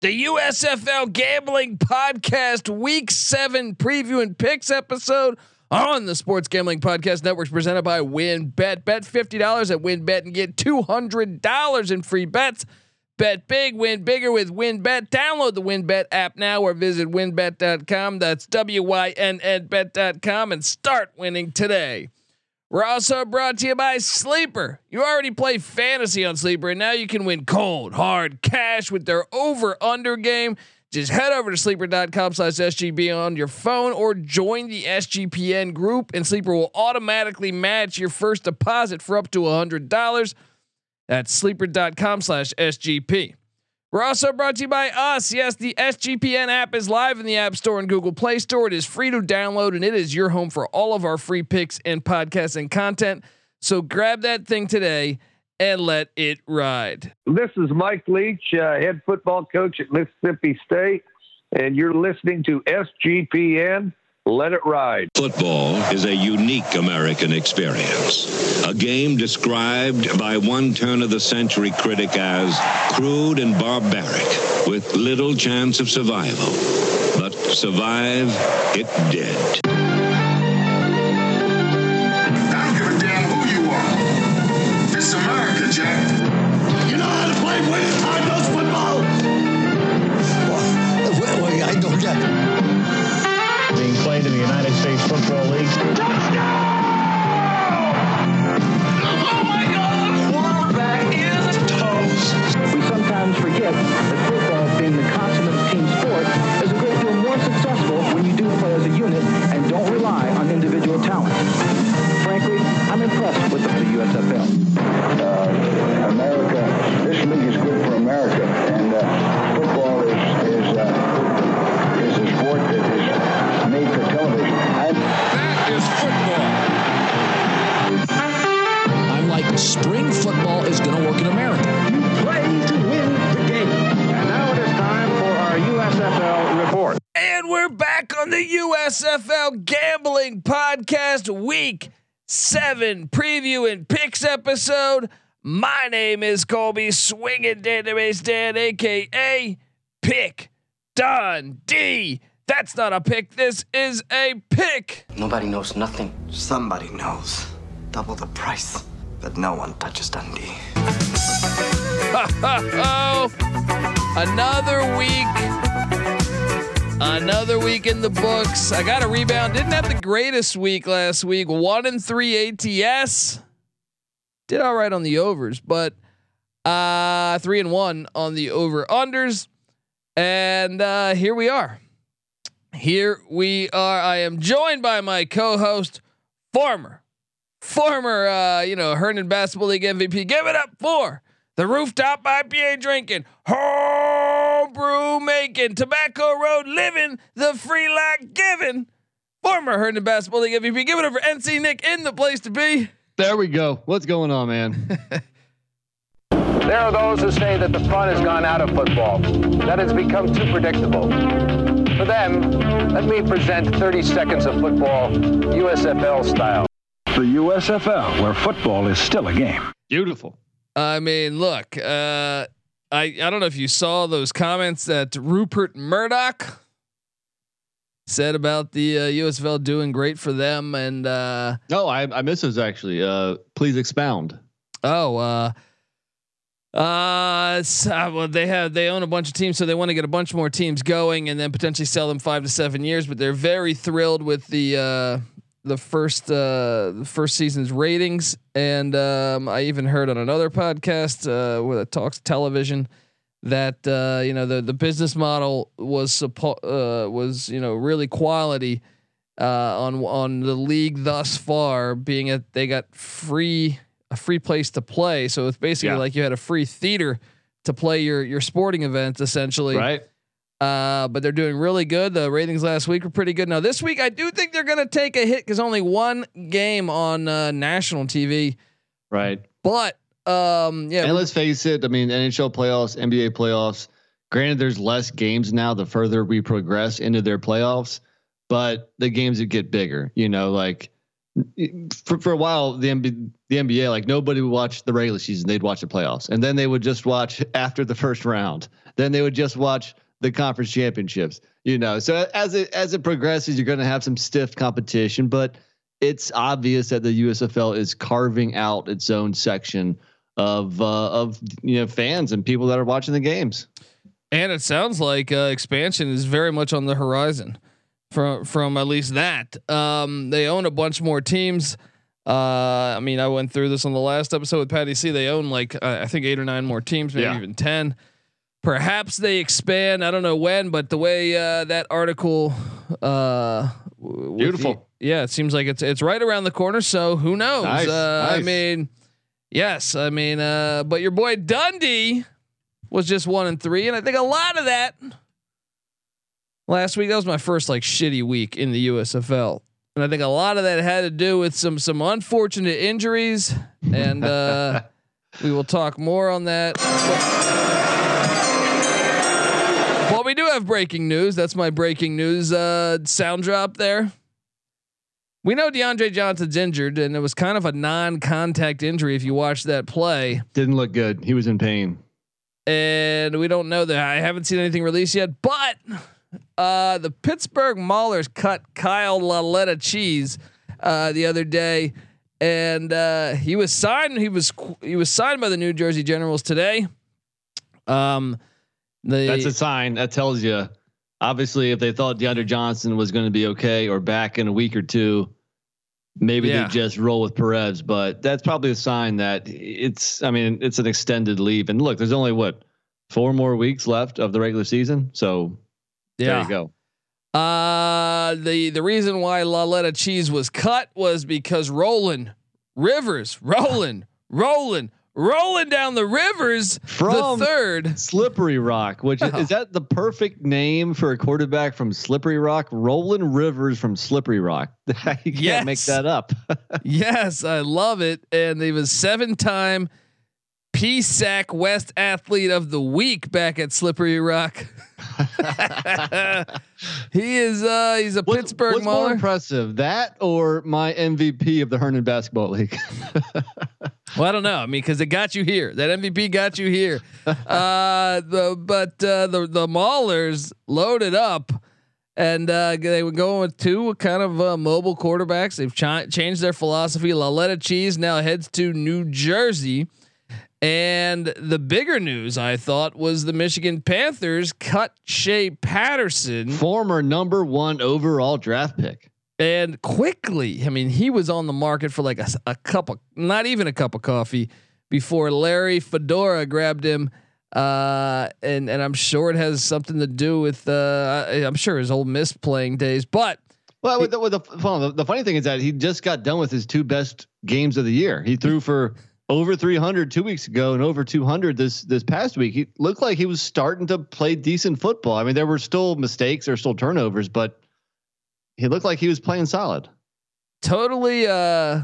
the USFL Gambling Podcast Week 7 preview and picks episode on the Sports Gambling Podcast Networks presented by WynnBET. Bet $50 at WynnBET and get $200 in free bets. Bet big, win bigger with WynnBET. Download the WynnBET app now or visit wynnbet.com. That's W Y N N bet.com and start winning today. We're also brought to you by Sleeper. You already play fantasy on Sleeper, and now you can win cold, hard cash with their over under game. Just head over to sleeper.com slash SGP on your phone or join the SGPN group, and Sleeper will automatically match your first deposit for up to $100. That's sleeper.com slash SGP. We're also brought to you by us. Yes, the SGPN app is live in the App Store and Google Play Store. It is free to download and it is your home for all of our free picks and podcasts and content. So grab that thing today and let it ride. This is Mike Leach, uh, head football coach at Mississippi State, and you're listening to SGPN. Let it ride. Football is a unique American experience. A game described by one turn of the century critic as crude and barbaric, with little chance of survival. But survive it did. 7 preview and picks episode. My name is Colby Swinging Database Dan, aka Pick Dundee. That's not a pick, this is a pick. Nobody knows nothing. Somebody knows. Double the price. But no one touches Dundee. oh, another week. Another week in the books. I got a rebound. Didn't have the greatest week last week. One and three ATS. Did all right on the overs, but uh three and one on the over unders. And uh here we are. Here we are. I am joined by my co-host, former, former uh, you know, Herndon Basketball League MVP. Give it up for the rooftop IPA drinking, homebrew making, tobacco road living, the free life giving. Former Herndon Basketball League MVP. Give it up for NC Nick in the place to be. There we go. What's going on, man? There are those who say that the fun has gone out of football, that it's become too predictable. For them, let me present 30 seconds of football, USFL style. the USFL, where football is still a game. Beautiful. I mean, look, uh, I I don't know if you saw those comments that Rupert Murdoch said about the uh, USFL doing great for them, and uh, No, I I missed those actually. Uh, please expound. oh, uh, uh, it's, uh, well, they have they own a bunch of teams, so they want to get a bunch more teams going, and then potentially sell them five to seven years. But they're very thrilled with the uh, the first uh, the first season's ratings, and um, I even heard on another podcast uh, where it talks television that uh, you know the the business model was suppo- uh, was you know really quality uh, on on the league thus far, being that they got free a free place to play. So it's basically Yeah. like you had a free theater to play your your sporting event essentially. Right. Uh, but they're doing really good. The ratings last week were pretty good. Now this week, I do think they're going to take a hit because only one game on uh, national TV. Right. But um, yeah, And let's face it. I mean, NHL playoffs, NBA playoffs. Granted, there's less games now. The further we progress into their playoffs, but the games would get bigger. You know, like for, for a while the NBA, the NBA like nobody would watch the regular season they'd watch the playoffs and then they would just watch after the first round then they would just watch the conference championships you know so as it as it progresses you're going to have some stiff competition but it's obvious that the USFL is carving out its own section of uh, of you know fans and people that are watching the games and it sounds like uh, expansion is very much on the horizon from from at least that. Um, they own a bunch more teams. Uh, I mean, I went through this on the last episode with Patty C. They own like uh, I think eight or nine more teams, maybe yeah. even ten. Perhaps they expand. I don't know when, but the way uh, that article, uh, beautiful. The, yeah, it seems like it's it's right around the corner. So who knows? Nice, uh, nice. I mean, yes, I mean, uh, but your boy Dundee was just one and three, and I think a lot of that last week. That was my first like shitty week in the USFL. And I think a lot of that had to do with some some unfortunate injuries, and uh, we will talk more on that. But we do have breaking news. That's my breaking news uh, sound drop there. We know DeAndre Johnson's injured, and it was kind of a non-contact injury. If you watch that play, didn't look good. He was in pain, and we don't know that. I haven't seen anything released yet, but uh, the Pittsburgh Maulers cut Kyle Lauletta Cheese uh, the other day, and uh, he was signed. He was he was signed by the New Jersey Generals today. Um, the, that's a sign that tells you. Obviously, if they thought DeAndre Johnson was going to be okay or back in a week or two, maybe yeah. they just roll with Perez. But that's probably a sign that it's. I mean, it's an extended leave. And look, there's only what four more weeks left of the regular season, so yeah. There you go. Uh, the the reason why Lauletta Cheese was cut was because Roland Rivers, rolling, rolling, rolling down the rivers from the third Slippery Rock, which is, is that the perfect name for a quarterback from Slippery Rock? rolling Rivers from Slippery Rock. you can't yes. make that up. yes, I love it. And he was seven time PSAC West Athlete of the Week back at Slippery Rock. he is uh he's a what, Pittsburgh what's Mauler. more impressive that or my MVP of the Herndon Basketball League? well, I don't know. I mean, because it got you here. That MVP got you here. Uh, the but uh, the the Maulers loaded up. And uh, they were going with two kind of uh, mobile quarterbacks. They've ch- changed their philosophy. Lauletta Cheese now heads to New Jersey and the bigger news I thought was the Michigan Panthers cut Shea Patterson, former number one overall draft pick. And quickly, I mean, he was on the market for like a, a cup of, not even a cup of coffee, before Larry Fedora grabbed him. Uh, and and I'm sure it has something to do with uh, I'm sure his Ole Miss playing days, but well, with the, with the, the funny thing is that he just got done with his two best games of the year. He threw for over 300 two weeks ago and over 200 this this past week. He looked like he was starting to play decent football. I mean, there were still mistakes, there were still turnovers, but he looked like he was playing solid. Totally, uh,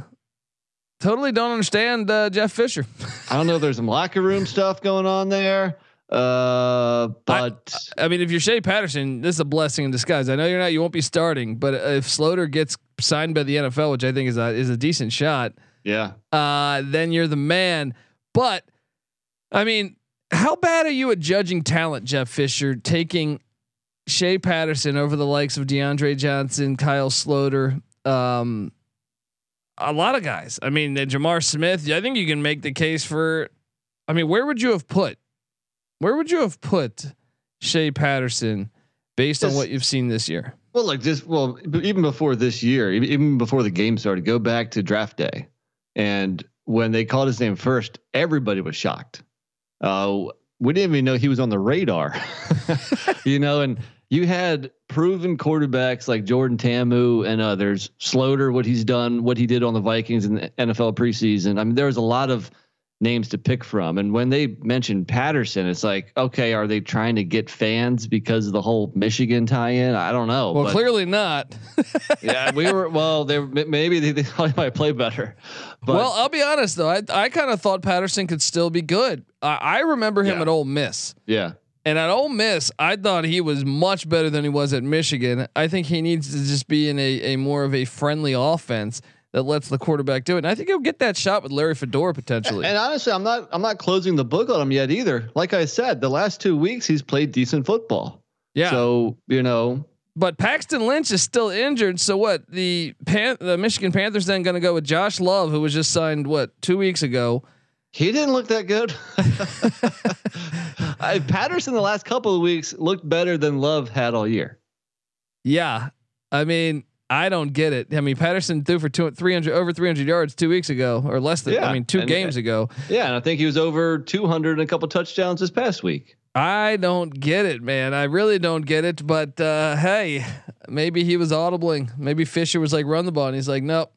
totally don't understand uh, Jeff Fisher. I don't know. There's some locker room stuff going on there. Uh, but I, I, mean, if you're Shea Patterson, this is a blessing in disguise. I know you're not, you won't be starting, but if Sloter gets signed by the NFL, which I think is a is a decent shot yeah. Uh, then you're the man. But I mean, how bad are you at judging talent, Jeff Fisher, taking Shea Patterson over the likes of DeAndre Johnson, Kyle Sloter, um, a lot of guys. I mean, J'Mar Smith. I think you can make the case for. I mean, where would you have put? Where would you have put Shea Patterson based this, on what you've seen this year? Well, like this. Well, even before this year, even before the game started, go back to draft day. And when they called his name first, everybody was shocked. Uh, we didn't even know he was on the radar, you know, and you had proven quarterbacks like Jordan Ta'amu and others, Sloter, what he's done, what he did on the Vikings in the NFL preseason. I mean, there was a lot of names to pick from. And when they mentioned Patterson, it's like, okay, are they trying to get fans because of the whole Michigan tie-in? I don't know. Well, clearly not. yeah, we were. Well, they maybe they, they might play better. But well, I'll be honest though. I I kind of thought Patterson could still be good. I, I remember him yeah. at Ole Miss. Yeah. And at Ole Miss, I thought he was much better than he was at Michigan. I think he needs to just be in a, a more of a friendly offense that lets the quarterback do it. And I think he'll get that shot with Larry Fedora potentially. And honestly, I'm not I'm not closing the book on him yet either. Like I said, the last two weeks he's played decent football. Yeah. So you know, but Paxton Lynch is still injured. So what? The Pan- the Michigan Panthers then going to go with Josh Love, who was just signed what two weeks ago. He didn't look that good. I, Patterson the last couple of weeks looked better than Love had all year. Yeah, I mean, I don't get it. I mean, Patterson threw for two, 300 over 300 yards two weeks ago, or less than. Yeah, I mean, two and, games ago. Yeah, and I think he was over 200 and a couple touchdowns this past week. I don't get it, man. I really don't get it. But uh, hey, maybe he was audibling. Maybe Fisher was like, "Run the ball," and he's like, "Nope."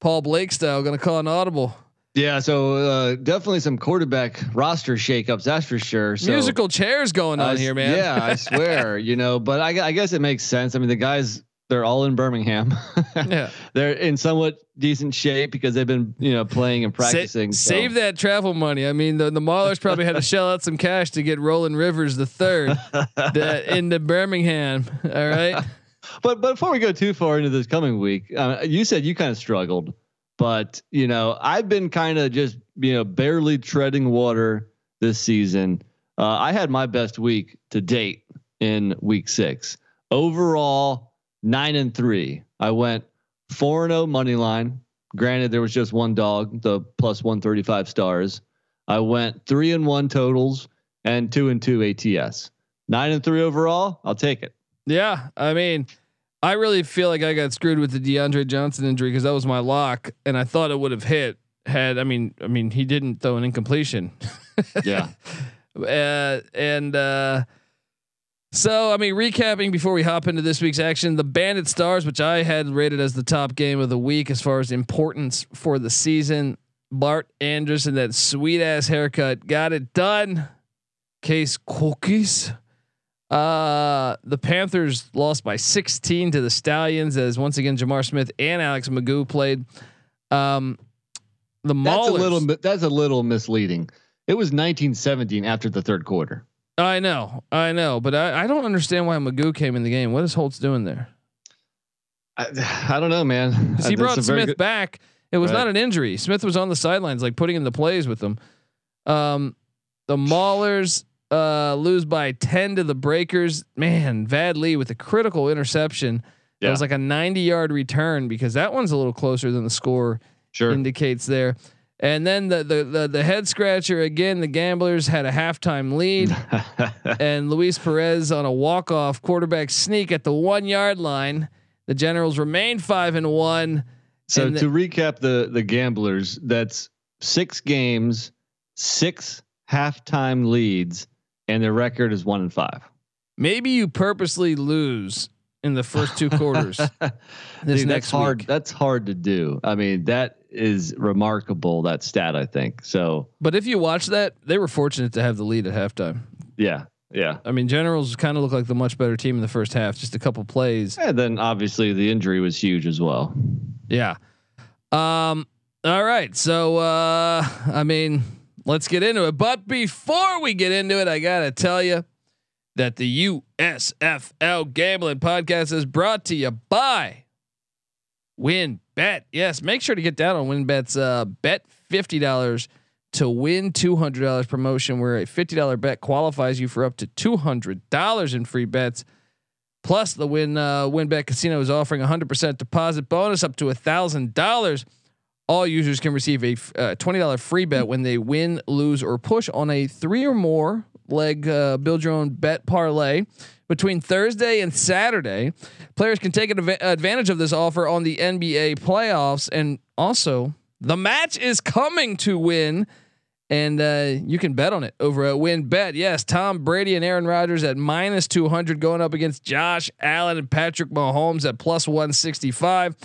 Paul Blake style, going to call an audible. Yeah, so uh, definitely some quarterback roster shakeups, that's for sure. So, Musical chairs going on here, man. Yeah, I swear, you know, but I, I, guess it makes sense. I mean, the guys they're all in Birmingham. yeah, they're in somewhat decent shape because they've been you know playing and practicing. Sa- so. Save that travel money. I mean, the the Maulers probably had to shell out some cash to get Roland Rivers the third that into Birmingham. All right. But but before we go too far into this coming week, uh, you said you kind of struggled. But you know, I've been kind of just you know barely treading water this season. Uh, I had my best week to date in week six. Overall, nine and three. I went four and zero oh money line. Granted, there was just one dog, the plus one thirty five stars. I went three and one totals and two and two ATS. Nine and three overall. I'll take it. Yeah, I mean, I really feel like I got screwed with the DeAndre Johnson injury because that was my lock, and I thought it would have hit. Had I mean, I mean, he didn't throw an incompletion. yeah, uh, and uh, so I mean, recapping before we hop into this week's action, the Bandit Stars, which I had rated as the top game of the week as far as importance for the season. Bart Andrus, that sweet ass haircut, got it done. Case Cookus. Uh, the Panthers lost by 16 to the Stallions as once again J'Mar Smith and Alex McGough played. Um, the that's a little that's a little misleading. It was 1917 after the third quarter. I know, I know, but I, I don't understand why McGough came in the game. What is Holtz doing there? I, I don't know, man. He brought Smith good, back. It was right. not an injury. Smith was on the sidelines, like putting in the plays with them. Um, the Maulers uh, lose by 10 to the Breakers. Man, Vad Lee with a critical interception. Yeah. It was like a 90 yard return because that one's a little closer than the score sure. indicates there. And then the, the the the head scratcher again. The Gamblers had a halftime lead, and Luis Perez on a walk off quarterback sneak at the one yard line. The Generals remain five and one. So and to recap the the Gamblers, that's six games, six halftime leads, and their record is one and five. Maybe you purposely lose in the first two quarters. this Dude, next hard. Week. That's hard to do. I mean, that is remarkable. That stat, I think. So, but if you watch that, they were fortunate to have the lead at halftime. Yeah, yeah. I mean, Generals kind of look like the much better team in the first half. Just a couple plays, and then obviously the injury was huge as well. Yeah. Um. All right. So, uh, I mean, let's get into it. But before we get into it, I gotta tell you that the USFL Gambling Podcast is brought to you by WynnBET. Yes, make sure to get down on WynnBET's uh, bet fifty dollars to win two hundred dollars promotion, where a fifty dollar bet qualifies you for up to two hundred dollars in free bets. Plus, the Win uh, WynnBET Casino is offering a hundred percent deposit bonus up to thousand dollars all users can receive a uh, $20 free bet when they win, lose, or push on a three or more leg uh, build your own bet parlay between Thursday and Saturday. Players can take advantage of this offer on the NBA playoffs. And also, the match is coming to win. And uh, you can bet on it over at WynnBET. Yes, Tom Brady and Aaron Rodgers at minus 200 going up against Josh Allen and Patrick Mahomes at plus 165.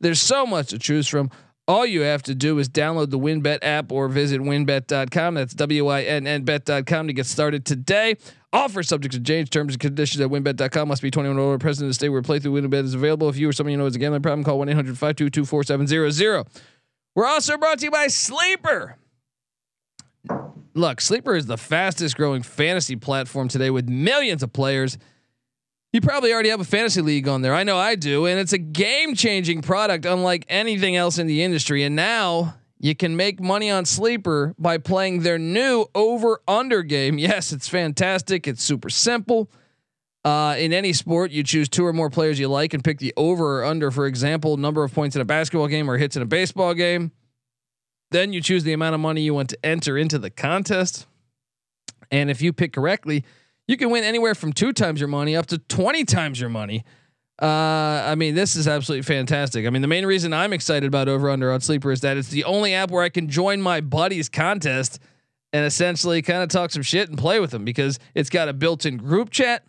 There's so much to choose from. All you have to do is download the WynnBET app or visit wynnbet.com. That's W I N N bet.com to get started today. Offer subject to change terms and conditions at wynnbet.com. Must be 21 or older. Present in the state where playthrough WynnBET is available. If you or someone you know has a gambling problem, call 1 800 522 4700. We're also brought to you by Sleeper. Look, Sleeper is the fastest growing fantasy platform today with millions of players. You probably already have a fantasy league on there. I know I do, and it's a game-changing product unlike anything else in the industry. And now you can make money on Sleeper by playing their new over/under game. Yes, it's fantastic. It's super simple. Uh, in any sport, you choose two or more players you like and pick the over or under. For example, number of points in a basketball game or hits in a baseball game. Then you choose the amount of money you want to enter into the contest. And if you pick correctly, you can win anywhere from two times your money up to 20 times your money. Uh, I mean, this is absolutely fantastic. I mean, the main reason I'm excited about Over Under on Sleeper is that it's the only app where I can join my buddies contest and essentially kind of talk some shit and play with them because it's got a built-in group chat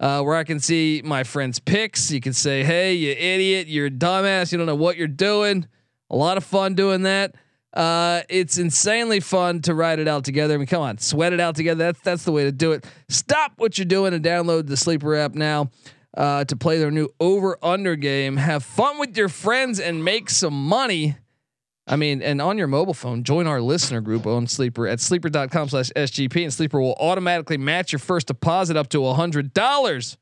uh, where I can see my friends' picks. You can say, "Hey, you idiot! You're a dumbass! You don't know what you're doing." A lot of fun doing that. Uh, it's insanely fun to ride it out together. I mean, come on, sweat it out together. That's that's the way to do it. Stop what you're doing and download the Sleeper app now uh, to play their new over under game. Have fun with your friends and make some money. I mean, and on your mobile phone, join our listener group on Sleeper at sleeper.com slash SGP, and Sleeper will automatically match your first deposit up to $100.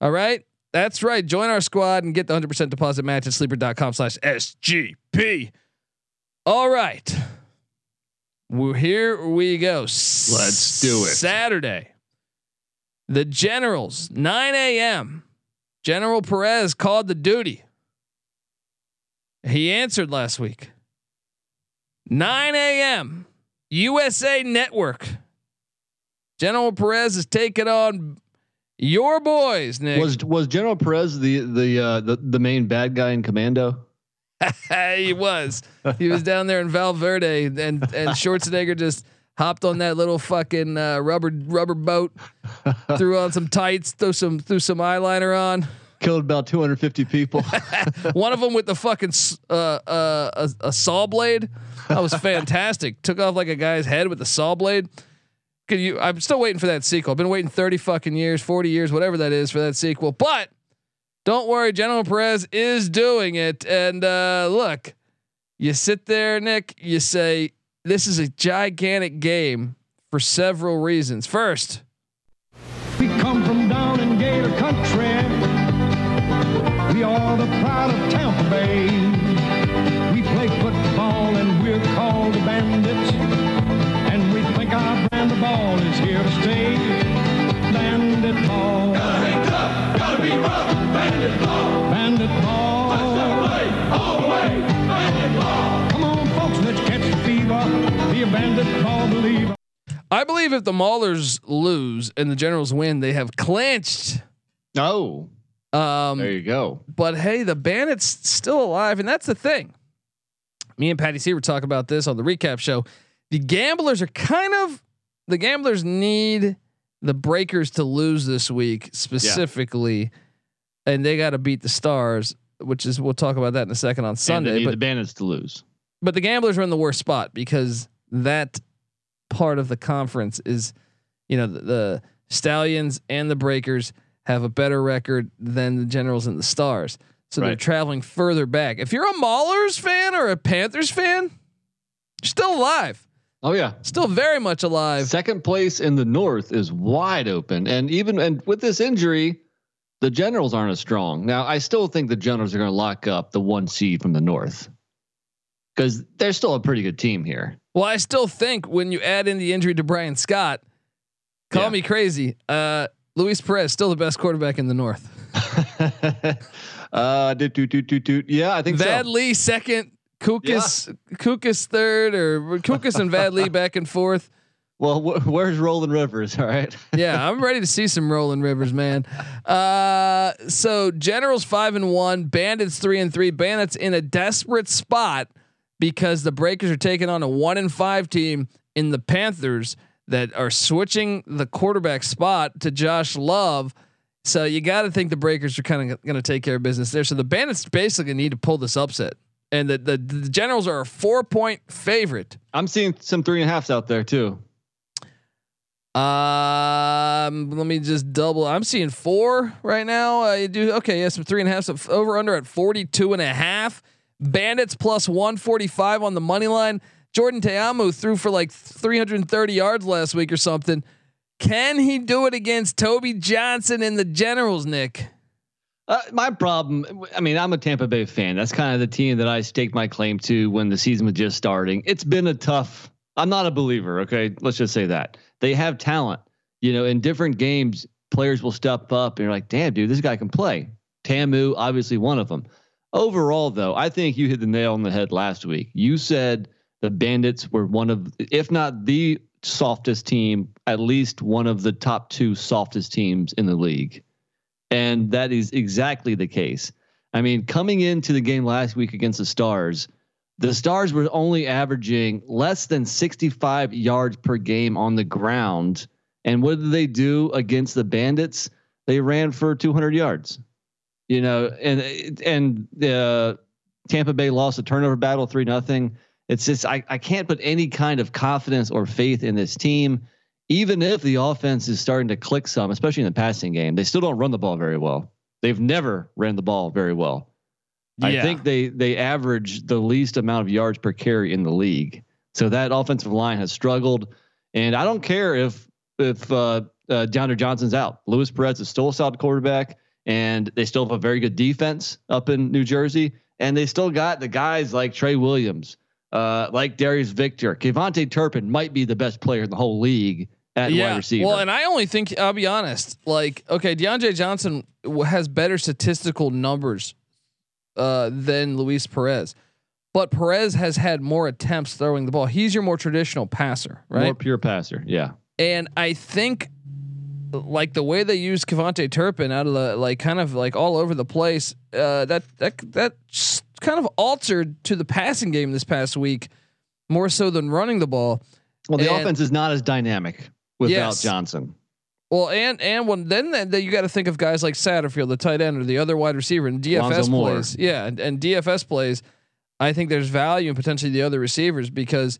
All right. That's right. Join our squad and get the 100% deposit match at sleeper.com slash SGP. All right. Well, here we go. Let's do it. Saturday. The Generals, 9 a.m. General Perez called the duty. He answered last week. 9 a.m. USA Network. General Perez is taking on your boys. Nick was was General Perez the the uh, the the main bad guy in Commando? he was. He was down there in Valverde, and and Schwarzenegger just hopped on that little fucking uh, rubber rubber boat, threw on some tights, threw some threw some eyeliner on. Killed about 250 people. One of them with the fucking uh, uh, a, a saw blade. That was fantastic. Took off like a guy's head with the saw blade. Could you? I'm still waiting for that sequel. I've been waiting 30 fucking years, 40 years, whatever that is for that sequel. But don't worry, General Perez is doing it. And uh, look, you sit there, Nick. You say this is a gigantic game for several reasons. First, we come from down in Gator Country. We are the pride of Tampa Bay. We play football and we're called the Bandits. And we think our brand of ball is ball. Bandit ball. Let's go play all the way. Bandit. Come on, folks, let's catch the fever. Be a bandit ball believer. I believe if the Maulers lose and the Generals win, they have clinched. Oh, um, there you go. But hey, the Bandits still alive, and that's the thing. Me and Patty C were talking about this on the recap show. The Gamblers are kind of the Gamblers need the Breakers to lose this week specifically, yeah. And they got to beat the Stars, which is we'll talk about that in a second on Sunday. but the Bandits to lose. But the Gamblers are in the worst spot because that part of the conference is, you know, the, the Stallions and the Breakers have a better record than the Generals and the Stars. So right. they're traveling further back. If you're a Maulers fan or a Panthers fan, you're still alive. Oh yeah, still very much alive. Second place in the North is wide open, and even and with this injury, the Generals aren't as strong. Now I still think the Generals are going to lock up the one seed from the North because they're still a pretty good team here. Well, I still think when you add in the injury to Brian Scott, call yeah. me crazy. Uh, Luis Perez still the best quarterback in the North. uh, do, do, do, do, do. yeah, I think Vad so. Lee second, Cookus yeah. Cookus third, or Cookus and Vad Lee back and forth. Well, wh- where's Roland Rivers? All right. yeah, I'm ready to see some Roland Rivers, man. Uh, so Generals five and one, Bandits three and three. Bandits in a desperate spot because the Breakers are taking on a one and five team in the Panthers that are switching the quarterback spot to Josh Love. So you got to think the Breakers are kind of going to take care of business there. So the Bandits basically need to pull this upset, and the, the the Generals are a four point favorite. I'm seeing some three and a halfs out there too. Um, let me just double. I'm seeing four right now. I do okay. Yeah, some three and a half. So over under at 42 and a half. Bandits plus 145 on the money line. Jordan Ta'amu threw for like 330 yards last week or something. Can he do it against Toby Johnson and the Generals, Nick? Uh, my problem, I mean, I'm a Tampa Bay fan. That's kind of the team that I staked my claim to when the season was just starting. It's been a tough. I'm not a believer. Okay, let's just say that they have talent. You know, in different games, players will step up, and you're like, "Damn, dude, this guy can play." Ta'amu, obviously one of them. Overall, though, I think you hit the nail on the head last week. You said the Bandits were one of, if not the softest team, at least one of the top two softest teams in the league. And that is exactly the case. I mean, coming into the game last week against the Stars, the Stars were only averaging less than 65 yards per game on the ground. And what did they do against the Bandits? They ran for 200 yards. You know, and and uh, Tampa Bay lost a turnover battle three nothing. It's just I, I can't put any kind of confidence or faith in this team even if the offense is starting to click some, especially in the passing game, they still don't run the ball very well. They've never ran the ball very well. Yeah. I think they they average the least amount of yards per carry in the league. So that offensive line has struggled, and I don't care if if uh, uh, DeAndre Johnson's out. Luis Perez is still a solid quarterback, and they still have a very good defense up in New Jersey, and they still got the guys like Trey Williams, uh, like Darius Victor, KaVontae Turpin might be the best player in the whole league at yeah. wide receiver. Well, and I only think I'll be honest. Like, okay, DeAndre Johnson has better statistical numbers uh, than Luis Perez, but Perez has had more attempts throwing the ball. He's your more traditional passer, right? More pure passer, yeah. And I think like the way they use KaVontae Turpin out of the like kind of like all over the place. Uh, that that that kind of altered to the passing game this past week more so than running the ball. Well, the and, offense is not as dynamic without yes. Johnson. Well, and and when then then, then you got to think of guys like Satterfield, the tight end, or the other wide receiver, and DFS plays. Yeah, and, and DFS plays. I think there's value in potentially the other receivers because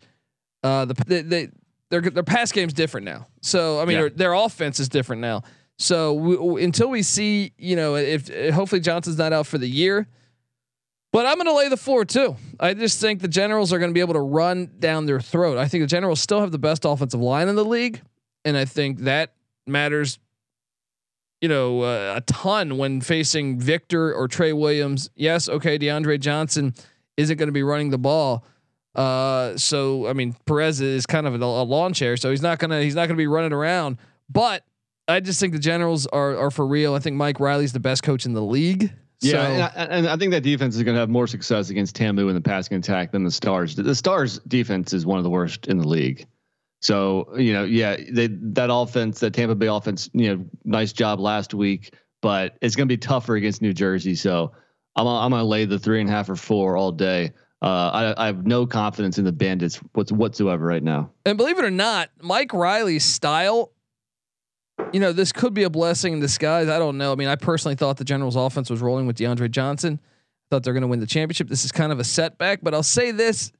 uh, the they, they their their pass game's different now. So I mean, yeah. their, their, offense is different now. So we, until we see, you know, if hopefully Johnson's not out for the year, but I'm going to lay the floor too. I just think the Generals are going to be able to run down their throat. I think the Generals still have the best offensive line in the league and I think that matters. You know, uh, a ton when facing Victor or Trey Williams. Yes, okay, DeAndre Johnson isn't going to be running the ball. Uh, so I mean, Perez is kind of a, a lawn chair, so he's not gonna he's not gonna be running around. But I just think the Generals are are for real. I think Mike Riley's the best coach in the league. Yeah, so, and, I, and, I, think that defense is going to have more success against Ta'amu in the passing attack than the Stars. The Stars defense is one of the worst in the league. So you know, yeah, they, that offense, that Tampa Bay offense, you know, nice job last week, but it's going to be tougher against New Jersey. So I'm I'm going to lay the three and a half or four all day. Uh, I, I have no confidence in the Bandits whatsoever right now. And believe it or not, Mike Riley's style, you know, this could be a blessing in disguise. I don't know. I mean, I personally thought the Generals' offense was rolling with DeAndre Johnson. Thought they're going to win the championship. This is kind of a setback, but I'll say this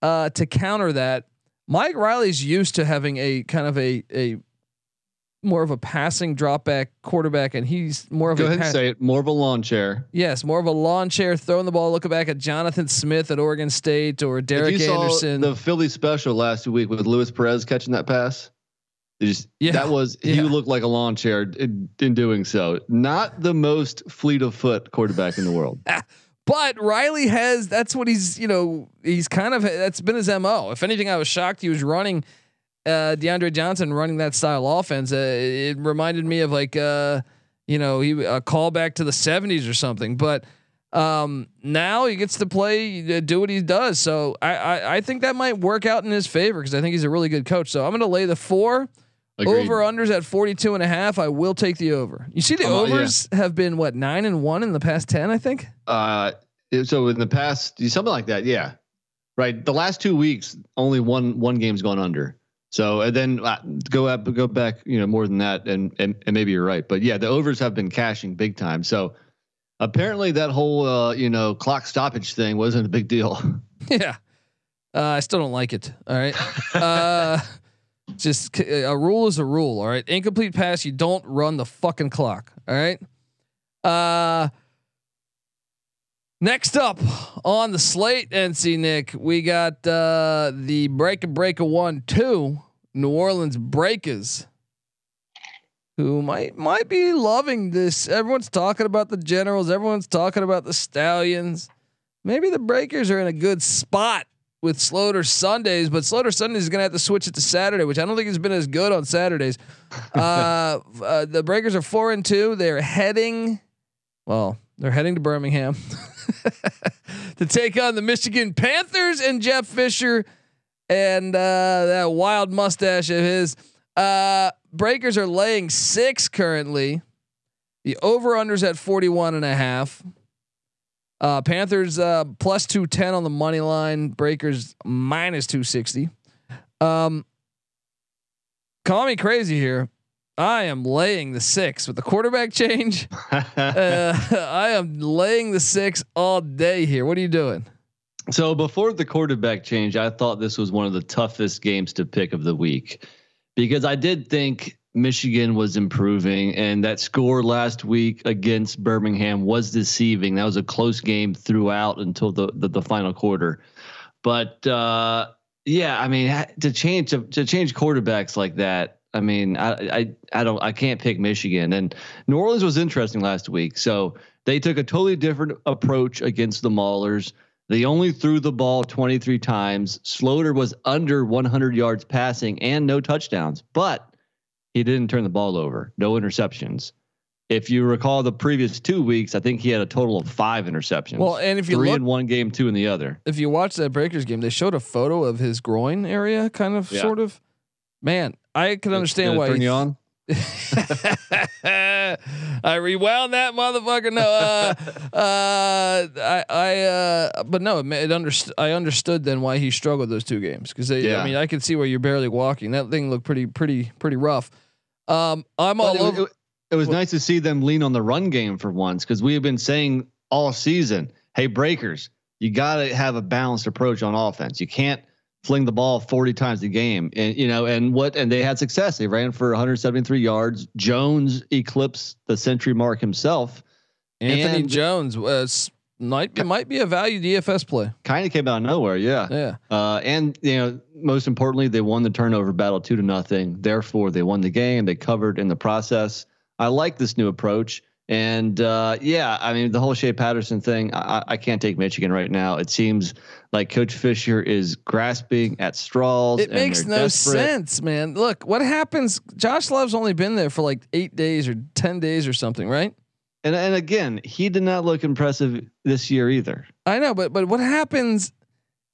uh, to counter that Mike Riley's used to having a kind of a a more of a passing drop back quarterback, and he's more of Go a ahead pass- and say it. More of a lawn chair. Yes, more of a lawn chair, throwing the ball, looking back at Jonathan Smith at Oregon State or Derek Anderson. the Philly special last week with Luis Perez catching that pass. Just, yeah, that was yeah. looked like a lawn chair in, in doing so. Not the most fleet of foot quarterback in the world. But Riley has that's what he's you know he's kind of that's been his mo. If anything, I was shocked he was running uh, DeAndre Johnson running that style offense. Uh, it reminded me of like uh, you know he a callback to the '70s or something. But um, now he gets to play, uh, do what he does. So I, I, I think that might work out in his favor because I think he's a really good coach. So I'm going to lay the four. Agreed. Over unders at 42 and a half. I will take the over. You see the um, overs yeah. have been what nine and one in the past 10, I think. Uh, so in the past, something like that. Yeah. Right. The last two weeks, only one, one game's gone under. So and then uh, go up, go back, you know, more than that. And, and, and maybe you're right, but yeah, the overs have been cashing big time. So apparently that whole, uh, you know, clock stoppage thing wasn't a big deal. Yeah. Uh, I still don't like it. All right. uh, just a rule is a rule. All right. Incomplete pass. You don't run the fucking clock. All right. Uh, next up on the slate, NC Nick, we got uh, the break and break a one two New Orleans Breakers who might might be loving this. Everyone's talking about the Generals. Everyone's talking about the Stallions. Maybe the Breakers are in a good spot with Sloter Sundays, but Sloter Sundays is going to have to switch it to Saturday, which I don't think has been as good on Saturdays. uh, uh, the Breakers are four and two. They're heading, well, they're heading to Birmingham to take on the Michigan Panthers and Jeff Fisher and uh, that wild mustache of his. Uh, Breakers are laying six currently. The over unders at 41 and a half. Uh, Panthers uh, plus 210 on the money line. Breakers minus 260. Um, call me crazy here. I am laying the six with the quarterback change. uh, I am laying the six all day here. What are you doing? So before the quarterback change, I thought this was one of the toughest games to pick of the week because I did think Michigan was improving, and that score last week against Birmingham was deceiving. That was a close game throughout until the the, the final quarter. But uh, yeah, I mean, to change to, to change quarterbacks like that, I mean, I, I I don't I can't pick Michigan. And New Orleans was interesting last week, so they took a totally different approach against the Maulers. They only threw the ball 23 times. Sloter was under 100 yards passing and no touchdowns, but he didn't turn the ball over, no interceptions. If you recall the previous two weeks, I think he had a total of five interceptions. Well, and if you three look, in one game, two in the other. If you watch that Breakers game, they showed a photo of his groin area, kind of, yeah. sort of. Man, I can understand why. Turn you on. I rewound that motherfucker. No, uh, uh, I, I, uh, but no, it understood. I understood then why he struggled those two games because yeah. I mean, I could see where you're barely walking. That thing looked pretty, pretty, pretty rough. Um, I'm all it, over. It, it was well, nice to see them lean on the run game for once because we have been saying all season, "Hey, breakers, you got to have a balanced approach on offense. You can't." fling the ball 40 times a game and you know and what and they had success they ran for 173 yards jones eclipsed the century mark himself anthony and jones was might be might be a value dfs play kind of came out of nowhere yeah yeah uh, and you know most importantly they won the turnover battle two to nothing therefore they won the game they covered in the process i like this new approach and uh, yeah, I mean the whole Shea Patterson thing. I, I, can't take Michigan right now. It seems like Coach Fisher is grasping at straws. It makes no desperate. sense, man. Look, what happens? Josh Love's only been there for like eight days or ten days or something, right? And and again, he did not look impressive this year either. I know, but but what happens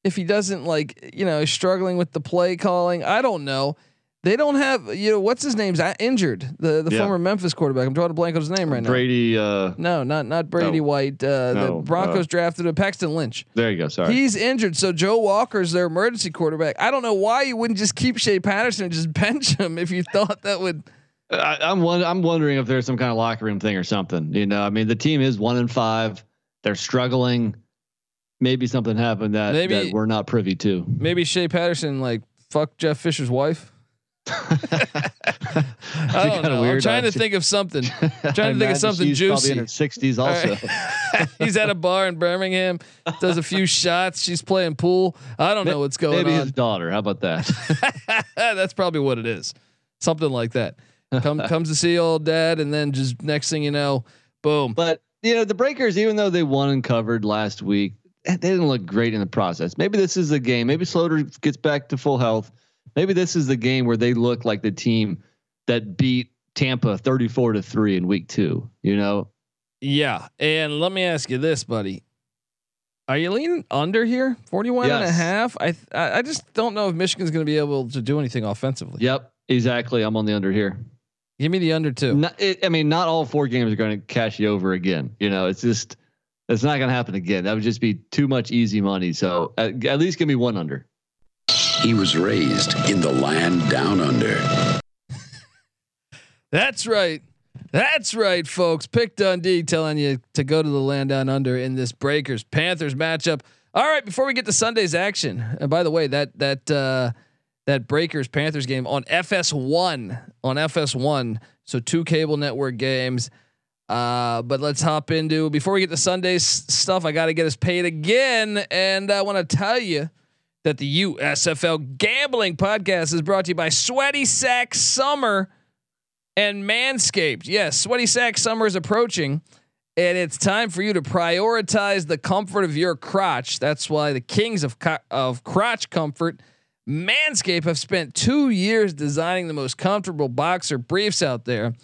if he doesn't like you know struggling with the play calling? I don't know. They don't have you know what's his name's injured the the yeah. former Memphis quarterback. I'm drawing a blank on his name right now. Brady. Uh, no, not not Brady no. White. Uh, no, the Broncos uh, drafted a Paxton Lynch. There you go. Sorry, he's injured. So Joe Walker's their emergency quarterback. I don't know why you wouldn't just keep Shea Patterson and just bench him if you thought that would. I, I'm one, I'm wondering if there's some kind of locker room thing or something. You know, I mean, the team is one in five. They're struggling. Maybe something happened that, maybe, that we're not privy to. Maybe Shea Patterson like fuck Jeff Fisher's wife. I don't know. I'm trying to think of something. I'm trying to think of something juicy. in her 60s also. Right. He's at a bar in Birmingham, does a few shots. She's playing pool. I don't know what's going Maybe on. Maybe his daughter. How about that? That's probably what it is. Something like that. Come comes to see old dad, and then just next thing you know, boom. But you know the Breakers, even though they won and covered last week, eh, they didn't look great in the process. Maybe this is the game. Maybe Sloter gets back to full health maybe this is the game where they look like the team that beat Tampa 34 to 3 in week 2, you know? Yeah. And let me ask you this, buddy. Are you leaning under here? 41 yes. and a half? I I just don't know if Michigan's going to be able to do anything offensively. Yep, exactly. I'm on the under here. Give me the under two. Not, it, I mean, not all four games are going to cash you over again. You know, it's just it's not going to happen again. That would just be too much easy money. So at, at least give me one under. He was raised in the land down under. That's right. That's right, folks. Pick Dundee telling you to go to the land down under in this Breakers Panthers matchup. All right, before we get to Sunday's action, and by the way, that that uh, that Breakers Panthers game on FS1 on FS1, so two cable network games. Uh, but let's hop into before we get to Sunday's stuff. I got to get us paid again, and I want to tell you that the USFL Gambling Podcast is brought to you by Sweaty Sack Summer. and Manscaped. Yes, sweaty sack summer is approaching, and it's time for you to prioritize the comfort of your crotch. That's why the kings of co- of crotch comfort, Manscaped, have spent two years designing the most comfortable boxer briefs out there.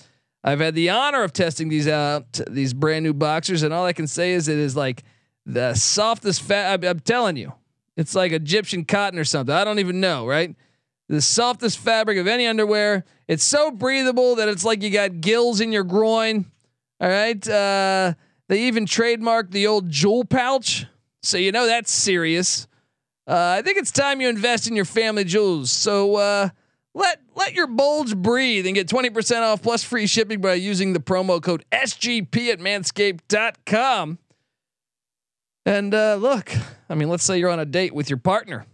I've had the honor of testing these out, these brand new boxers, and all I can say is it is like the softest fat. I'm, I'm telling you, it's like Egyptian cotton or something. I don't even know, right? The softest fabric of any underwear. It's so breathable that it's like you got gills in your groin. All right. Uh, they even trademarked the old jewel pouch, so you know that's serious. Uh, I think it's time you invest in your family jewels. So. Uh, let let your bulge breathe and get 20% off plus free shipping by using the promo code SGP at manscaped.com. And uh, look, I mean, let's say you're on a date with your partner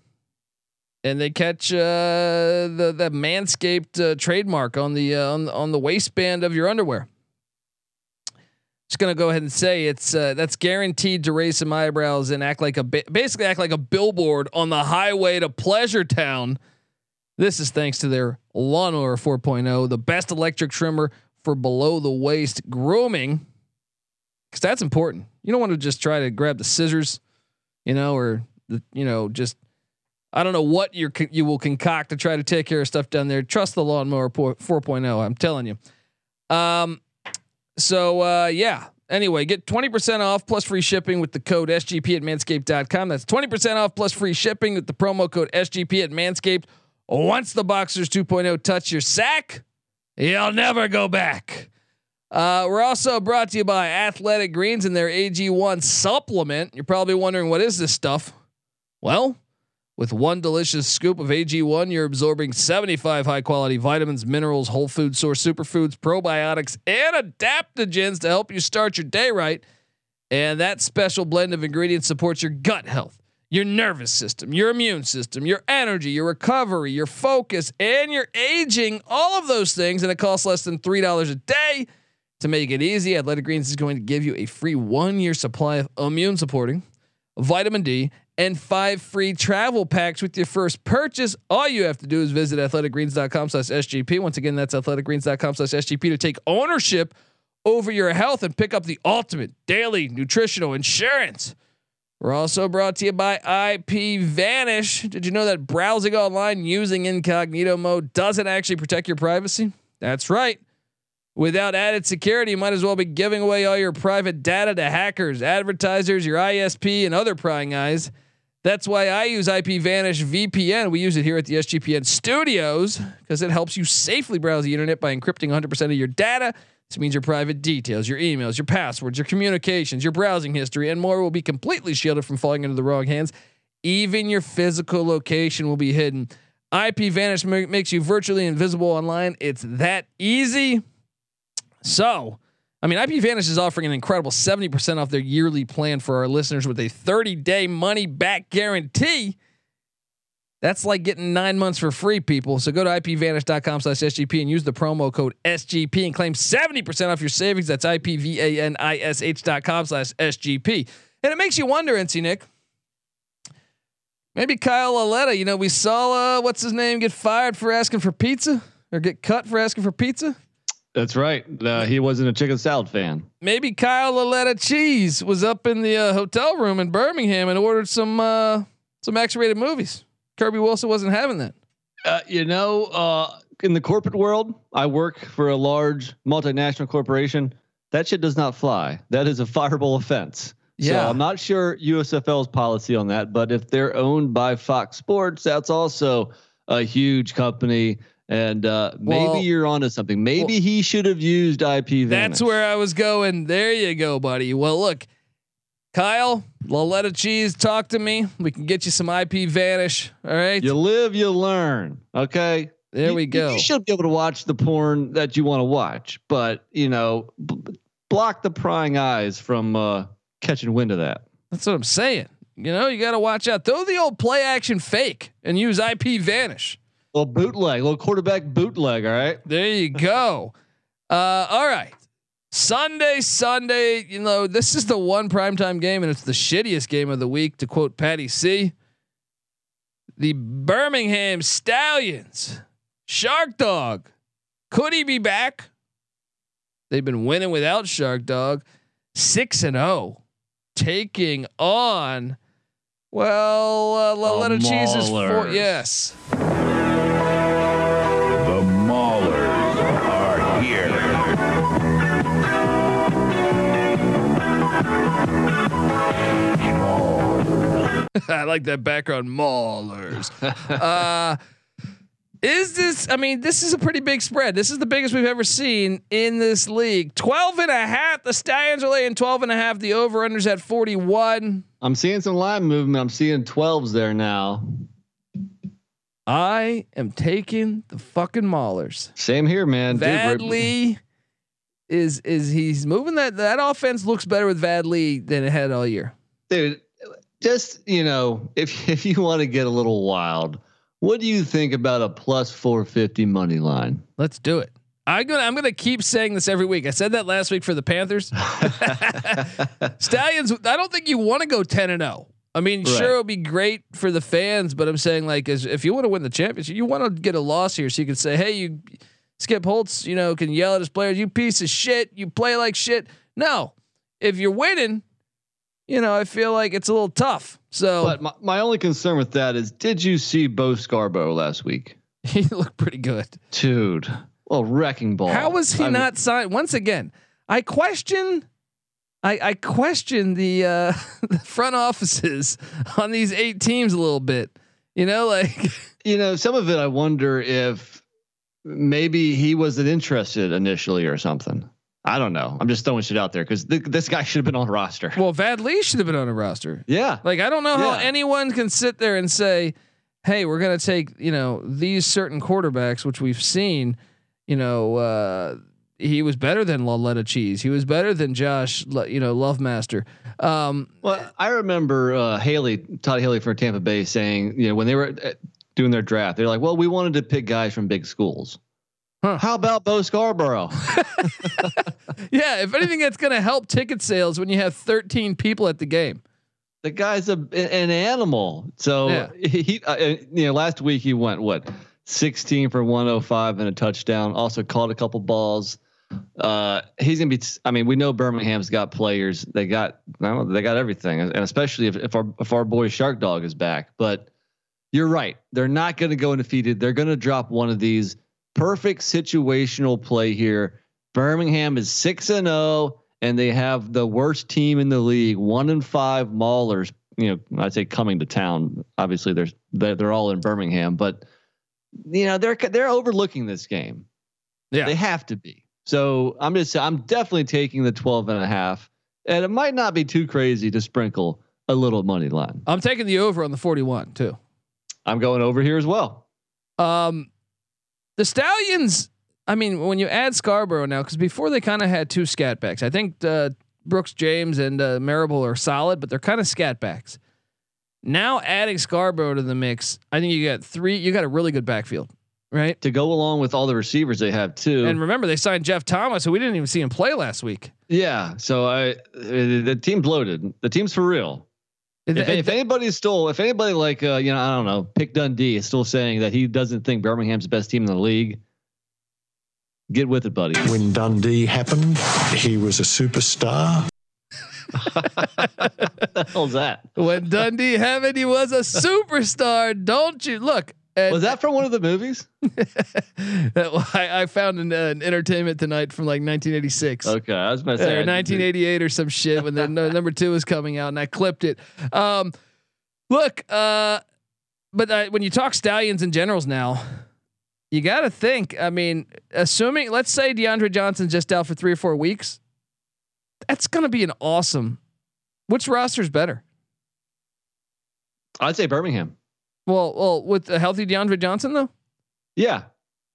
and they catch uh, the the manscaped uh, trademark on the uh, on, on the waistband of your underwear. Just gonna go ahead and say it's uh, that's guaranteed to raise some eyebrows and act like a basically act like a billboard on the highway to Pleasure Town this is thanks to their Lawnmower 4.0, the best electric trimmer for below the waist grooming. Because that's important. You don't want to just try to grab the scissors, you know, or the, you know, just I don't know what you you will concoct to try to take care of stuff down there. Trust the Lawnmower 4.0. I'm telling you. Um, so uh, yeah. Anyway, get 20% off plus free shipping with the code SGP at manscaped.com. That's 20% off plus free shipping with the promo code SGP at manscaped once the Boxers 2.0 touch your sack, you'll never go back. Uh, we're also brought to you by Athletic Greens and their AG1 supplement. You're probably wondering what is this stuff? Well, with one delicious scoop of AG1, you're absorbing 75 high quality vitamins, minerals, whole food source superfoods, probiotics, and adaptogens to help you start your day right. And that special blend of ingredients supports your gut health your nervous system, your immune system, your energy, your recovery, your focus, and your aging, all of those things. And it costs less than $3 a day. To make it easy, Athletic Greens is going to give you a free one year supply of immune supporting, vitamin D, and five free travel packs with your first purchase. All you have to do is visit athleticgreens.com slash SGP. Once again, that's athleticgreens.com slash SGP to take ownership over your health and pick up the ultimate daily nutritional insurance. We're also brought to you by IP Vanish. Did you know that browsing online using incognito mode doesn't actually protect your privacy? That's right. Without added security, you might as well be giving away all your private data to hackers, advertisers, your ISP, and other prying eyes. That's why I use IP Vanish VPN. We use it here at the SGPN studios because it helps you safely browse the internet by encrypting 100% of your data this means your private details, your emails, your passwords, your communications, your browsing history, and more will be completely shielded from falling into the wrong hands. Even your physical location will be hidden. IP Vanish makes you virtually invisible online. It's that easy. So, I mean, IP Vanish is offering an incredible 70% off their yearly plan for our listeners with a 30 day money back guarantee. That's like getting nine months for free, people. So go to ipvanish.com slash SGP and use the promo code SGP and claim 70% off your savings. That's ipvanish.com slash SGP. And it makes you wonder, NC Nick. Maybe Kyle Lauletta, you know, we saw uh, what's his name get fired for asking for pizza or get cut for asking for pizza. That's right. Uh, he wasn't a chicken salad fan. Maybe Kyle Lauletta cheese was up in the uh, hotel room in Birmingham and ordered some uh, some X-rated movies. Kirby Wilson wasn't having that. Uh, you know, uh, in the corporate world, I work for a large multinational corporation. That shit does not fly. That is a fireable offense. Yeah. So I'm not sure USFL's policy on that, but if they're owned by Fox Sports, that's also a huge company. And uh, well, maybe you're onto something. Maybe well, he should have used IP. Vanish. That's where I was going. There you go, buddy. Well, look, Kyle, Lauletta Cheese, talk to me. We can get you some IP Vanish. All right. You live, you learn. Okay. There you, we go. You should be able to watch the porn that you want to watch, but you know, b- block the prying eyes from uh, catching wind of that. That's what I'm saying. You know, you got to watch out. Throw the old play action fake and use IP Vanish. A little bootleg, little quarterback bootleg. All right. There you go. uh, all right. Sunday, Sunday, you know, this is the one primetime game, and it's the shittiest game of the week, to quote Patty C. The Birmingham Stallions, Shark Dog, Could he be back? They've been winning without Shark Dog, six and zero, oh, taking on. Well, uh, Lauletta Cheese is four. Yes. I like that background, Maulers. uh, is this, I mean, this is a pretty big spread. This is the biggest we've ever seen in this league. 12 and a half. The Stallions are laying 12 and a half. The over unders at 41. I'm seeing some line movement. I'm seeing 12s there now. I am taking the fucking Maulers. Same here, man. Vad Lee is is he's moving that that offense looks better with Vad Lee than it had all year. Dude, just you know, if if you want to get a little wild, what do you think about a plus 450 money line? Let's do it. I'm gonna I'm gonna keep saying this every week. I said that last week for the Panthers. Stallions. I don't think you want to go 10 and 0. I mean, right. sure, it'll be great for the fans, but I'm saying like, as if you want to win the championship, you want to get a loss here, so you can say, hey, you Skip Holtz, you know, can yell at his players, you piece of shit, you play like shit. No, if you're winning, you know, I feel like it's a little tough. So, but my, my only concern with that is, did you see Bo Scarborough last week? He looked pretty good, dude. Well, wrecking ball. How was he I not signed? Once again, I question. I, I question the, uh, the front offices on these eight teams a little bit. You know, like you know, some of it. I wonder if maybe he wasn't interested initially or something. I don't know. I'm just throwing shit out there because th- this guy should have been on a roster. Well, Vad Lee should have been on a roster. Yeah. Like I don't know yeah. how anyone can sit there and say, "Hey, we're gonna take you know these certain quarterbacks, which we've seen, you know, uh, he was better than Lauletta Cheese. He was better than Josh, you know, Love Master. Um, well, I remember uh, Haley, Todd Haley for Tampa Bay saying, you know, when they were uh, doing their draft, they're like, well, we wanted to pick guys from big schools. Huh. How about Bo Scarborough? yeah, if anything, that's going to help ticket sales when you have 13 people at the game. The guy's a an animal. So yeah. he, uh, you know, last week he went what 16 for 105 and a touchdown. Also caught a couple balls. Uh, he's gonna be. I mean, we know Birmingham's got players. They got. they got everything, and especially if, if our if our boy Shark Dog is back. But you're right. They're not going to go undefeated. They're going to drop one of these perfect situational play here. Birmingham is six and zero, oh, and they have the worst team in the league, one and five Maulers. You know, I'd say coming to town. Obviously, there's they're, they're all in Birmingham, but you know they're they're overlooking this game. Yeah, they have to be. So I'm just I'm definitely taking the 12 and a half, and it might not be too crazy to sprinkle a little money line. I'm taking the over on the 41 too. I'm going over here as well. Um, the Stallions, I mean, when you add Scarborough now, because before they kind of had two scat backs. I think uh, Brooks James and uh, Marable are solid, but they're kind of scat backs. Now adding Scarborough to the mix, I think you got three. You got a really good backfield, right? To go along with all the receivers they have too. And remember, they signed Jeff Thomas, who we didn't even see him play last week. Yeah, so I the team bloated. The team's for real. If, if anybody's still, if anybody like, uh, you know, I don't know, Pick Dundee is still saying that he doesn't think Birmingham's the best team in the league, get with it, buddy. When Dundee happened, he was a superstar. the hell's that? When Dundee happened, he was a superstar. Don't you look? Was that from one of the movies? I, I, found an, uh, an, Entertainment Tonight from like 1986. Okay, I was about to say or 1988 or some shit when the no, number two was coming out, and I clipped it. Um, look, uh, but uh, when you talk stallions and generals now, you got to think. I mean, assuming let's say DeAndre Johnson's just out for three or four weeks, that's going to be an awesome. Which roster's better? I'd say Birmingham. Well, well, with a healthy DeAndre Johnson though. Yeah,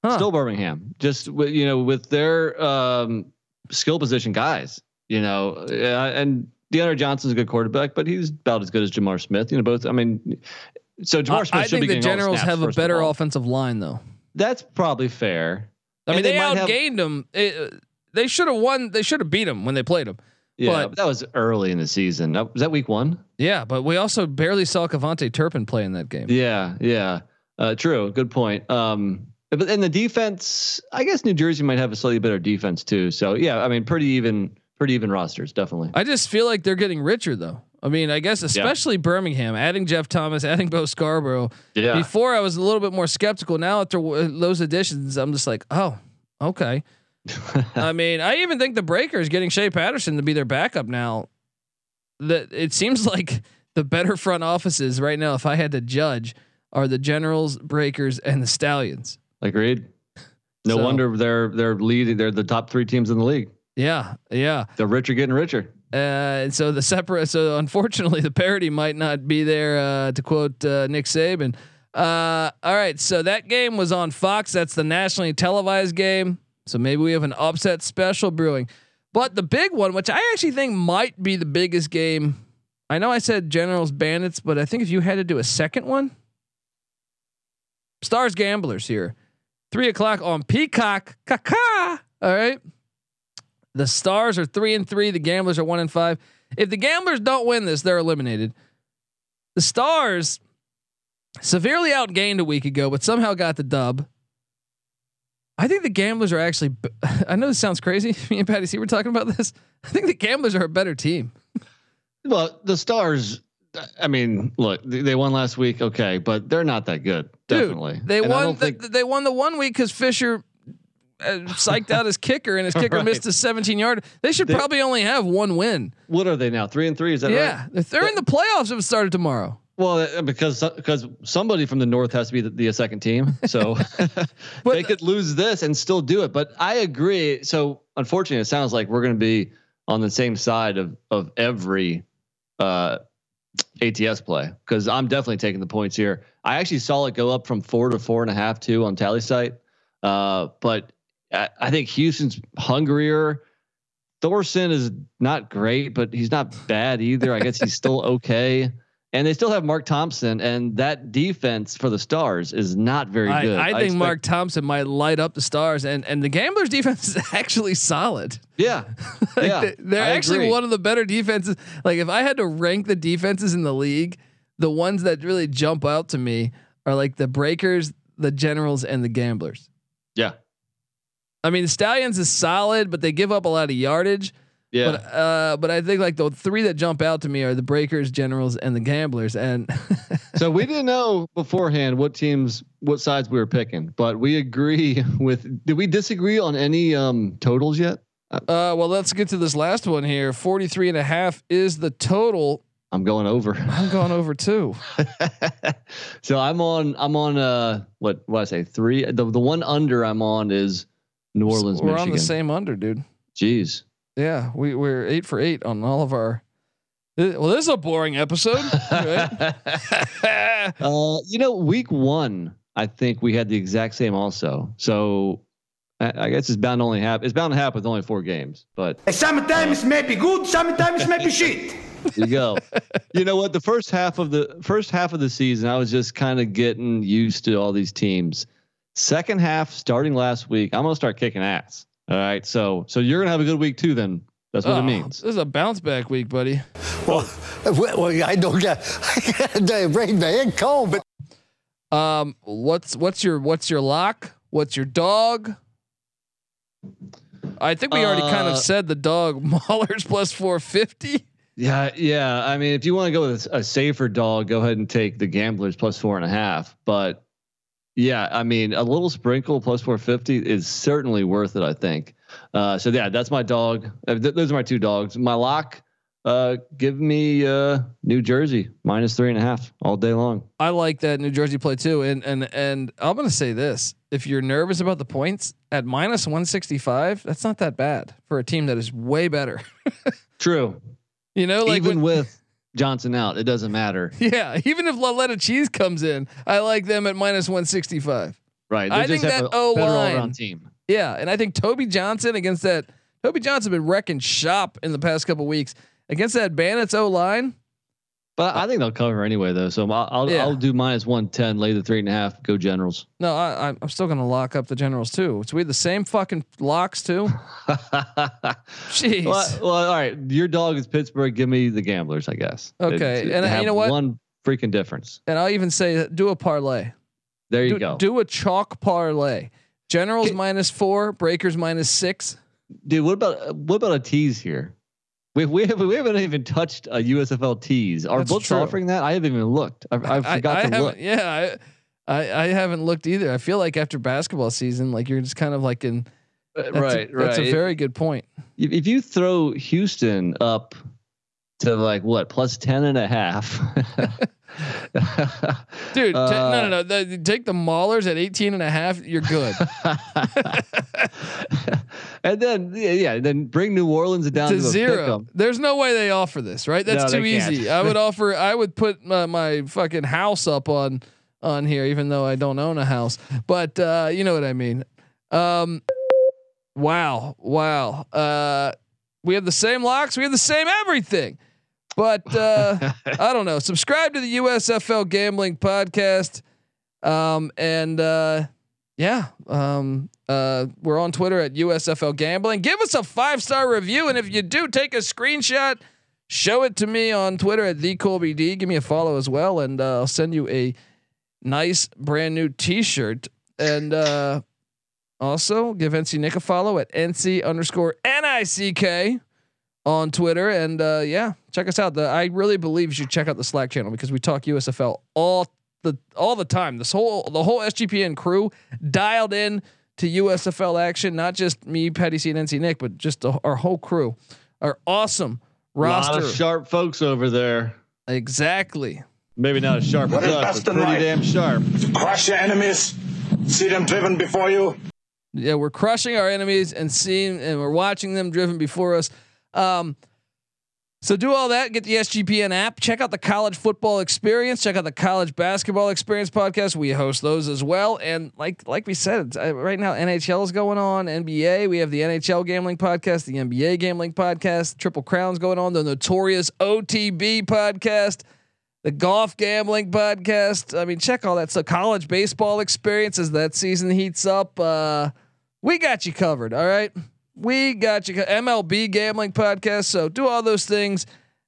huh. still Birmingham. Just with, you know, with their um, skill position guys, you know, uh, and DeAndre Johnson's a good quarterback, but he's about as good as J'Mar Smith. You know, both. I mean, so J'Mar Smith. Should be good. I think the Generals have a better offensive line, though. That's probably fair. I mean, they, they outgained have, them. It, they should have won. They should have beat them when they played them. Yeah, but, but, that was early in the season. Was that week one? Yeah, but we also barely saw KaVontae Turpin play in that game. Yeah, yeah. Uh, true. Good point. Um, But in the defense, I guess New Jersey might have a slightly better defense too. So yeah, I mean, pretty even, pretty even rosters, definitely. I just feel like they're getting richer though. I mean, I guess especially yeah. Birmingham, adding Jeff Thomas, adding Bo Scarborough. Yeah. Before I was a little bit more skeptical. Now after those additions, I'm just like, oh, okay. I mean, I even think the Breakers getting Shea Patterson to be their backup now. That it seems like the better front offices right now, if I had to judge, are the Generals, Breakers, and the Stallions. Agreed. No so, wonder they're they're leading. They're the top three teams in the league. Yeah, yeah. The rich are getting richer. Uh, and so the separate. So unfortunately, the parity might not be there. Uh, to quote uh, Nick Saban. Uh, all right, so that game was on Fox. That's the nationally televised game. So maybe we have an upset special brewing. But the big one, which I actually think might be the biggest game. I know I said Generals Bandits, but I think if you had to do a second one, Stars Gamblers here, three o'clock on Peacock. Kaka. All right. The Stars are three and three. The Gamblers are one and five. If the Gamblers don't win this, they're eliminated. The Stars severely outgained a week ago, but somehow got the dub. I think the Gamblers are actually. I know this sounds crazy. Me and Patty C were talking about this. I think the Gamblers are a better team. Well, the Stars. I mean, look, they won last week, okay, but they're not that good. Dude, definitely, they and won. The, they won the one week because Fisher uh, psyched out his kicker and his kicker right. missed a 17 yard. They should they, probably only have one win. What are they now? Three and three? Is that yeah, right? if they're in the playoffs, if it started tomorrow. Well, uh, because because somebody from the north has to be the, the second team, so they could lose this and still do it. But I agree. So unfortunately, it sounds like we're going to be on the same side of of every uh, ATS play because I'm definitely taking the points here. I actually saw it go up from four to four and a half too on TallySight, uh, but I, think Houston's hungrier. Thorson is not great, but he's not bad either. I guess he's still okay. And they still have Mark Thompson, and that defense for the Stars is not very I, good. I, think I Mark Thompson might light up the Stars, and and the Gamblers' defense is actually solid. Yeah, like yeah, they, are actually agree. one of the better defenses. Like if I had to rank the defenses in the league, the ones that really jump out to me are like the Breakers, the Generals, and the Gamblers. Yeah, I mean, the Stallions is solid, but they give up a lot of yardage. Yeah. But uh, but I think like the three that jump out to me are the Breakers, Generals, and the Gamblers. And so we didn't know beforehand what teams, what sides we were picking, but we agree with. Did we disagree on any um, totals yet? Uh, well, let's get to this last one here. 43 and a half is the total. I'm going over. I'm going over too. so I'm on. I'm on. Uh, what? What I say? Three. The the one under I'm on is New Orleans. We're Michigan. on the same under, dude. Jeez. Yeah, we we're eight for eight on all of our. Well, this is a boring episode. uh, you know, week one, I think we had the exact same also. So I, I guess it's bound to only happen. It's bound to happen with only four games. But sometimes it may be good, sometimes it may be shit. you go. you know what? The first half of the first half of the season, I was just kind of getting used to all these teams. Second half, starting last week, I'm gonna start kicking ass. All right, so so you're gonna have a good week too. Then that's what oh, it means. This is a bounce back week, buddy. Well, well, I don't get the brain man cold, but um, what's what's your what's your lock? What's your dog? I think we already uh, kind of uh, said the dog Maulers plus four fifty. Yeah, yeah. I mean, if you want to go with a safer dog, go ahead and take the gamblers plus four and a half. But yeah, I mean, a little sprinkle plus 450 is certainly worth it. I think. Uh, so yeah, that's my dog. Uh, th- those are my two dogs. My lock. Uh, give me uh, New Jersey minus three and a half all day long. I like that New Jersey play too, and and and I'm gonna say this: if you're nervous about the points at minus 165, that's not that bad for a team that is way better. True. You know, like even when, with Johnson out. It doesn't matter. Yeah, even if Lauletta Cheese comes in, I like them at minus one sixty five. Right. They I think that O line team. Yeah, and I think Toby Johnson against that Toby Johnson been wrecking shop in the past couple weeks against that Bandits O line. But I think they'll cover anyway, though. So I'll I'll, yeah. I'll do minus one ten, lay the three and a half, go Generals. No, I, I'm still gonna lock up the Generals too. So we the same fucking locks too. Jeez. Well, well, all right. Your dog is Pittsburgh. Give me the Gamblers, I guess. Okay, it's, and uh, you know what? One freaking difference. And I'll even say do a parlay. There you do, go. Do a chalk parlay. Generals minus four, breakers minus six. Dude, what about what about a tease here? We we have we haven't even touched a USFL tease. Are That's books true. offering that? I haven't even looked. I, I I, forgot I to haven't- look. Yeah, I, I I haven't looked either. I feel like after basketball season, like you're just kind of like in. That's Uh, right, a, That's a very good point. If, if you throw Houston up to like what plus 10 and a half. Dude, Uh, no, no, no. The, take the Maulers at 18 and a half. You're good. and then yeah, yeah, then bring New Orleans down to to, zero. There's no way they offer this, right? That's No, too easy. I would offer. I would put my, my fucking house up on on here, even though I don't own a house. But uh, you know what I mean. Um, wow, wow. Uh, we have the same locks. We have the same everything. But uh, I don't know. Subscribe to the USFL Gambling Podcast. Um, and uh, yeah, um, uh, we're on Twitter at USFL Gambling. Give us a five star review, and if you do, take a screenshot, show it to me on Twitter at the Colby D. Give me a follow as well, and uh, I'll send you a nice brand new T-shirt. And uh, also give NC Nick a follow at NC underscore N I C K on Twitter. And uh, yeah, check us out. The I really believe you should check out the Slack channel because we talk USFL all the all the time. This whole the whole SGPN crew dialed in to USFL action. Not just me, Patty C, and NC Nick, but just the, our whole crew. Our awesome roster. A lot of sharp folks over there. exactly. Maybe not as sharp as us, but in pretty life? damn sharp. To crush your enemies, see them driven before you. Yeah, we're crushing our enemies and seeing, and we're watching them driven before us. Um, so do all that. Get the SGPN app. Check out the college football experience. Check out the college basketball experience podcast. We host those as well. And like like we said, uh, right now NHL is going on. NBA. We have the NHL gambling podcast, the NBA gambling podcast, Triple Crowns going on. The notorious OTB podcast. The golf gambling podcast. I mean, check all that So College baseball experience as that season heats up. Uh, we got you covered. All right. We got you. MLB gambling podcast. So do all those things.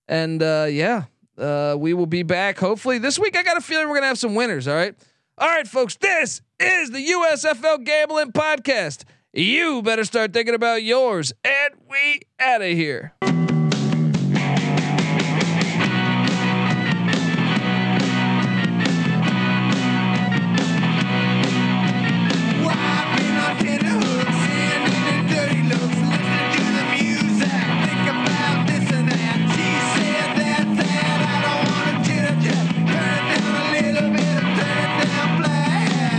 And uh, yeah, uh, we will be back hopefully this week. I got a feeling we're to have some winners. All right. All right, folks. This is the USFL gambling podcast. You better start thinking about yours. And we out of here.